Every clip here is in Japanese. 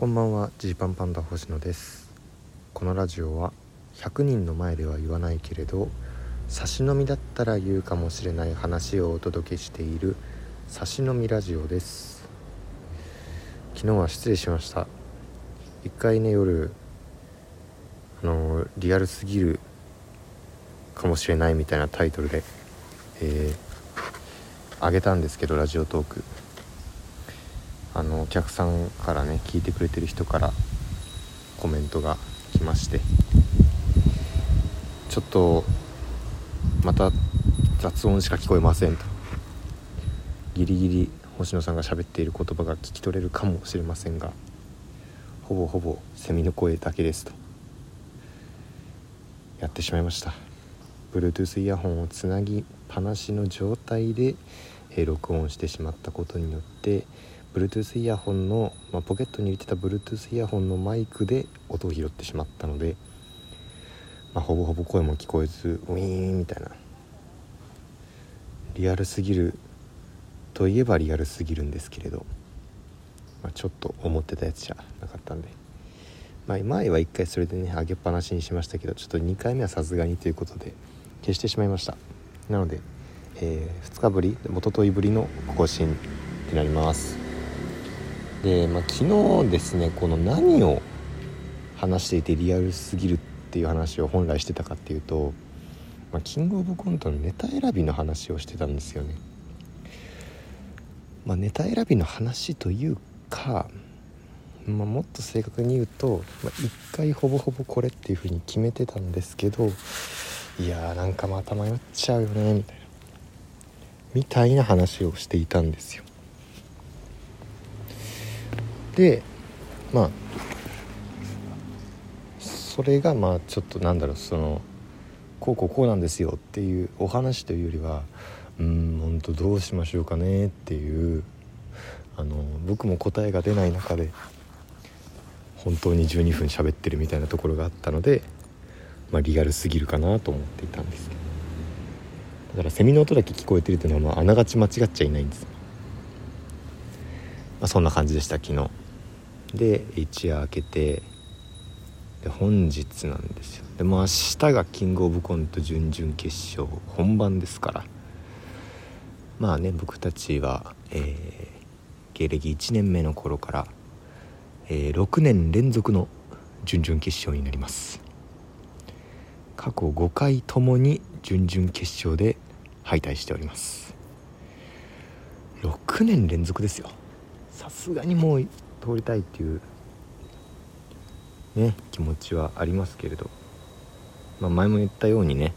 こんばんはジーパンパンダ星野です。このラジオは100人の前では言わないけれど差し飲みだったら言うかもしれない話をお届けしている差し飲みラジオです。昨日は失礼しました。一回ね夜あのリアルすぎるかもしれないみたいなタイトルでえー、あげたんですけどラジオトーク。あのお客さんからね聞いてくれてる人からコメントが来ましてちょっとまた雑音しか聞こえませんと。ギリギリ星野さんが喋っている言葉が聞き取れるかもしれませんがほぼほぼセミの声だけですと。やってしまいました。Bluetooth イヤホンをつなぎっぱなしの状態で、え録音してしまったことによって Bluetooth イヤホンの、まあ、ポケットに入れてた Bluetooth イヤホンのマイクで音を拾ってしまったので、まあ、ほぼほぼ声も聞こえずウィーンみたいな。リアルすぎるといえばリアルすぎるんですけれど、まあ、ちょっと思ってたやつじゃなかったんで、まあ、前は1回それでね上げっぱなしにしましたけどちょっと2回目はさすがにということで消してしまいました。なので、えー、2日ぶりおとといぶりの更新になります。で、まあ、昨日ですねこの何を話していてリアルすぎるっていう話を本来してたかっていうと、まあ、キングオブコントのネタ選びの話をしてたんですよね。まあ、ネタ選びの話というか、まあ、もっと正確に言うと、まあ、1回ほぼほぼこれっていう風に決めてたんですけどいやーなんかまた迷っちゃうよねみたいなみたいな話をしていたんですよ。でまあそれがまあちょっとなんだろうそのこうこうこうなんですよっていうお話というよりはうん本当どうしましょうかねっていうあの僕も答えが出ない中で本当に12分喋ってるみたいなところがあったので、まあ、リアルすぎるかなと思っていたんですけど。だからセミの音だけ聞こえてるっていうのは、まあ、ながち間違っちゃいないんです、まあ、そんな感じでした昨日。で一夜明けてで本日なんですよ。でも明日がキングオブコント準々決勝本番ですから。まあね僕たちは、えー、芸歴1年目の頃から、えー、6年連続の準々決勝になります。過去5回ともに準々決勝で敗退しております。6年連続ですよ。さすがにもう通りたいっていうね気持ちはありますけれど、まあ、前も言ったようにね、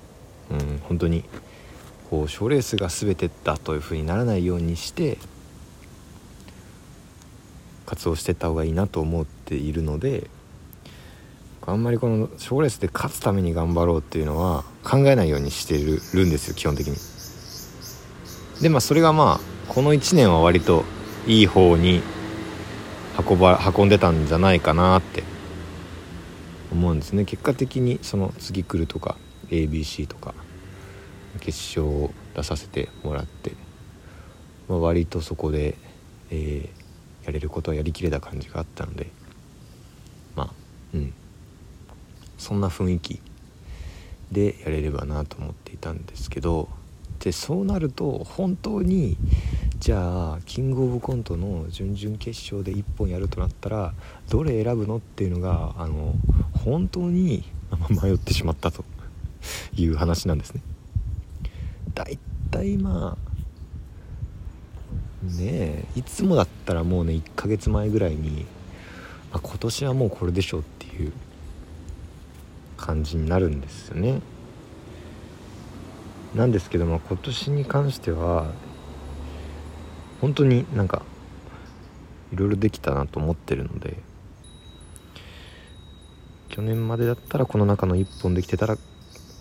うん、本当にこう賞レースが全てだというふうにならないようにして活動してた方がいいなと思っているのであんまりこの賞レースで勝つために頑張ろうっていうのは考えないようにしてるんですよ基本的に。でまあそれがまあこの1年は割といい方に運ば運んでたんじゃないかなって思うんですね。結果的にその次来るとか ABC とか決勝を出させてもらって、まあ、割とそこで、えー、やれることはやりきれた感じがあったのでまあうん。そんな雰囲気でやれればなと思っていたんですけどでそうなると本当にじゃあキングオブコントの準々決勝で1本やるとなったらどれ選ぶのっていうのがあの本当に迷ってしまったという話なんですね。だいたいまあねえいつもだったらもうね1ヶ月前ぐらいに、まあ、今年はもうこれでしょっていう感じになるんですよね。なんですけども今年に関しては本当になんかいろいろできたなと思ってるので去年までだったらこの中の1本できてたら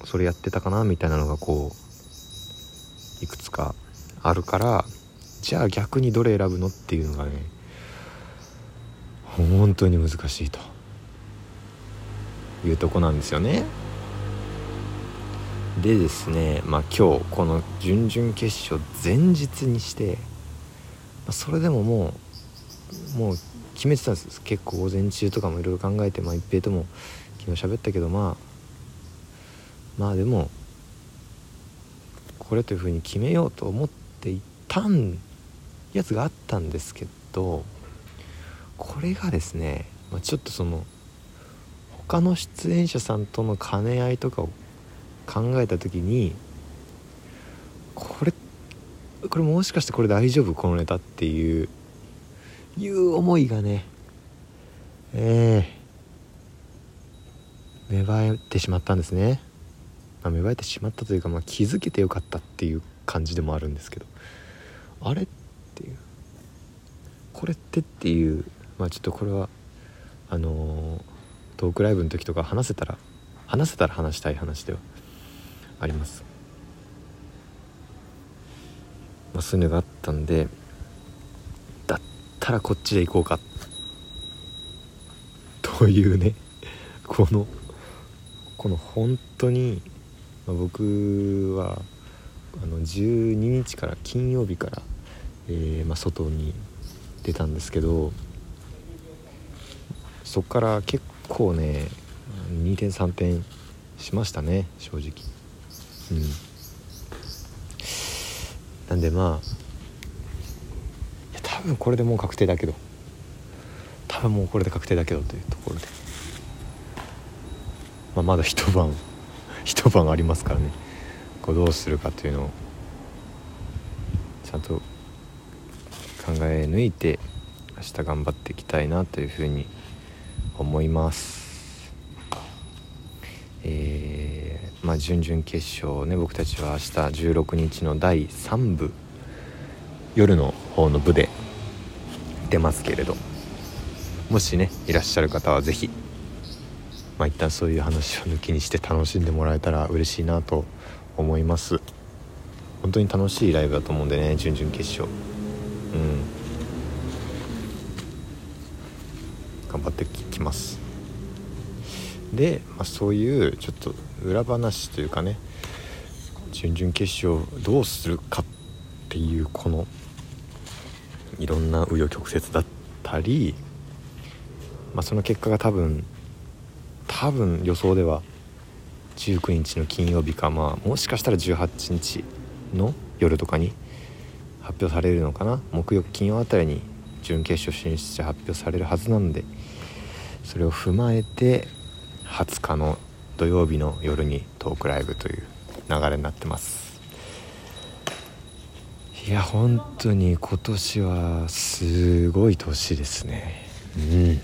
それやってたかなみたいなのがこういくつかあるからじゃあ逆にどれ選ぶのっていうのがね本当に難しいというとこなんですよね。でですね、まあ、今日この準々決勝前日にして、それでももうもう決めてたんです。結構午前中とかもいろいろ考えてまあ一平とも昨日喋ったけどまあまあでもこれというふうに決めようと思っていたんやつがあったんですけどこれがですね、まあ、ちょっとその他の出演者さんとの兼ね合いとかを考えた時にこれもしかしてこれ大丈夫このネタっていういう思いがねええー、芽生えてしまったんですね、まあ、芽生えてしまったというか、まあ、気づけてよかったっていう感じでもあるんですけどあれっていうこれってっていうまあちょっとこれはあのー、トークライブの時とか話せたら話せたら話したい話ではあります。まあ、そういうのがあったんでだったらこっちで行こうか。というねこのこの本当に、まあ、僕はあの12日から金曜日から、えー、まあ、外に出たんですけどそっから結構ね2点3点しましたね正直。うん。なんでまあ多分これでもう確定だけど。多分もうこれで確定だけどというところで、まあ、まだ一晩 一晩ありますからね。こうどうするかというのをちゃんと考え抜いて明日頑張っていきたいなというふうに思います。えーまあ、準々決勝ね僕たちは明日16日の第3部夜の方の部で出ますけれどもしねいらっしゃる方は是非まあ一旦そういう話を抜きにして楽しんでもらえたら嬉しいなと思います。本当に楽しいライブだと思うんでね準々決勝。うん。頑張ってきます。で、まあ、そういうちょっと裏話というかね準々決勝どうするかっていうこのいろんな紆余曲折だったり、まあ、その結果が多分多分予想では19日の金曜日かまあもしかしたら18日の夜とかに発表されるのかな。木曜金曜あたりに準決勝進出者発表されるはずなのでそれを踏まえて20日の土曜日の夜にトークライブという流れになってます。いや本当に今年はすごい年ですね。うん。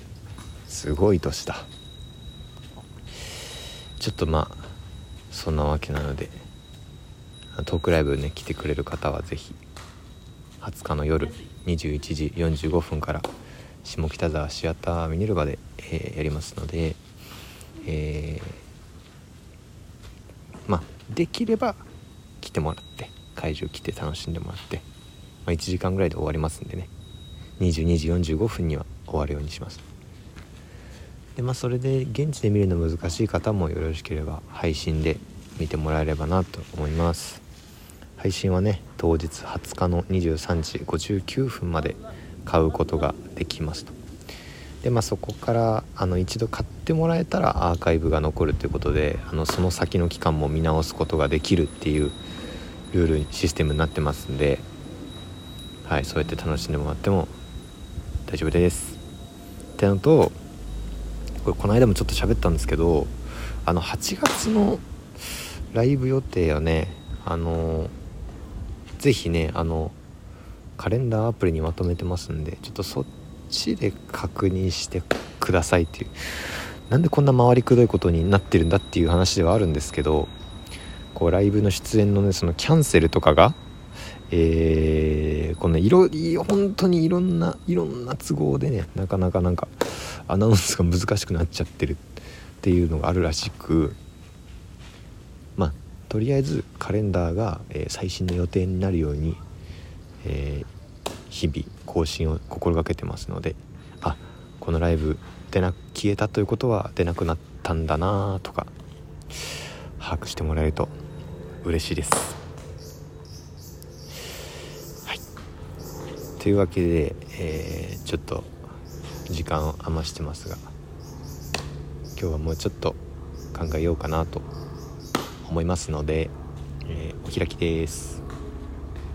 すごい年だ。ちょっとまあそんなわけなのでトークライブね来てくれる方は是非20日の夜21時45分から下北沢シアターミネルバで、えー、やりますのでえー、まあできれば来てもらって会場来て楽しんでもらって、まあ、1時間ぐらいで終わりますんでね。22時45分には終わるようにします。でまあそれで現地で見るの難しい方もよろしければ配信で見てもらえればなと思います。配信はね当日20日の23時59分まで買うことができますと。でまあそこからあの一度買ってもらえたらアーカイブが残るということであのその先の期間も見直すことができるっていうルールシステムになってますんではいそうやって楽しんでもらっても大丈夫です。ってのとこれこの間もちょっと喋ったんですけどあの8月のライブ予定はねあの是非ねあのカレンダーアプリにまとめてますんでちょっとそっちで確認してくださいっていう。なんでこんな回りくどいことになってるんだっていう話ではあるんですけどこうライブの出演のねそのキャンセルとかがえー、このいろ本当にいろんないろんな都合でねなかなかなんかアナウンスが難しくなっちゃってるっていうのがあるらしくまあとりあえずカレンダーが、えー、最新の予定になるように、えー、日々更新を心がけてますのであこのライブ出な消えたということは出なくなったんだなとか把握してもらえると嬉しいです。はいというわけで、えー、ちょっと時間を余してますが今日はもうちょっと考えようかなと思いますので、えー、お開きです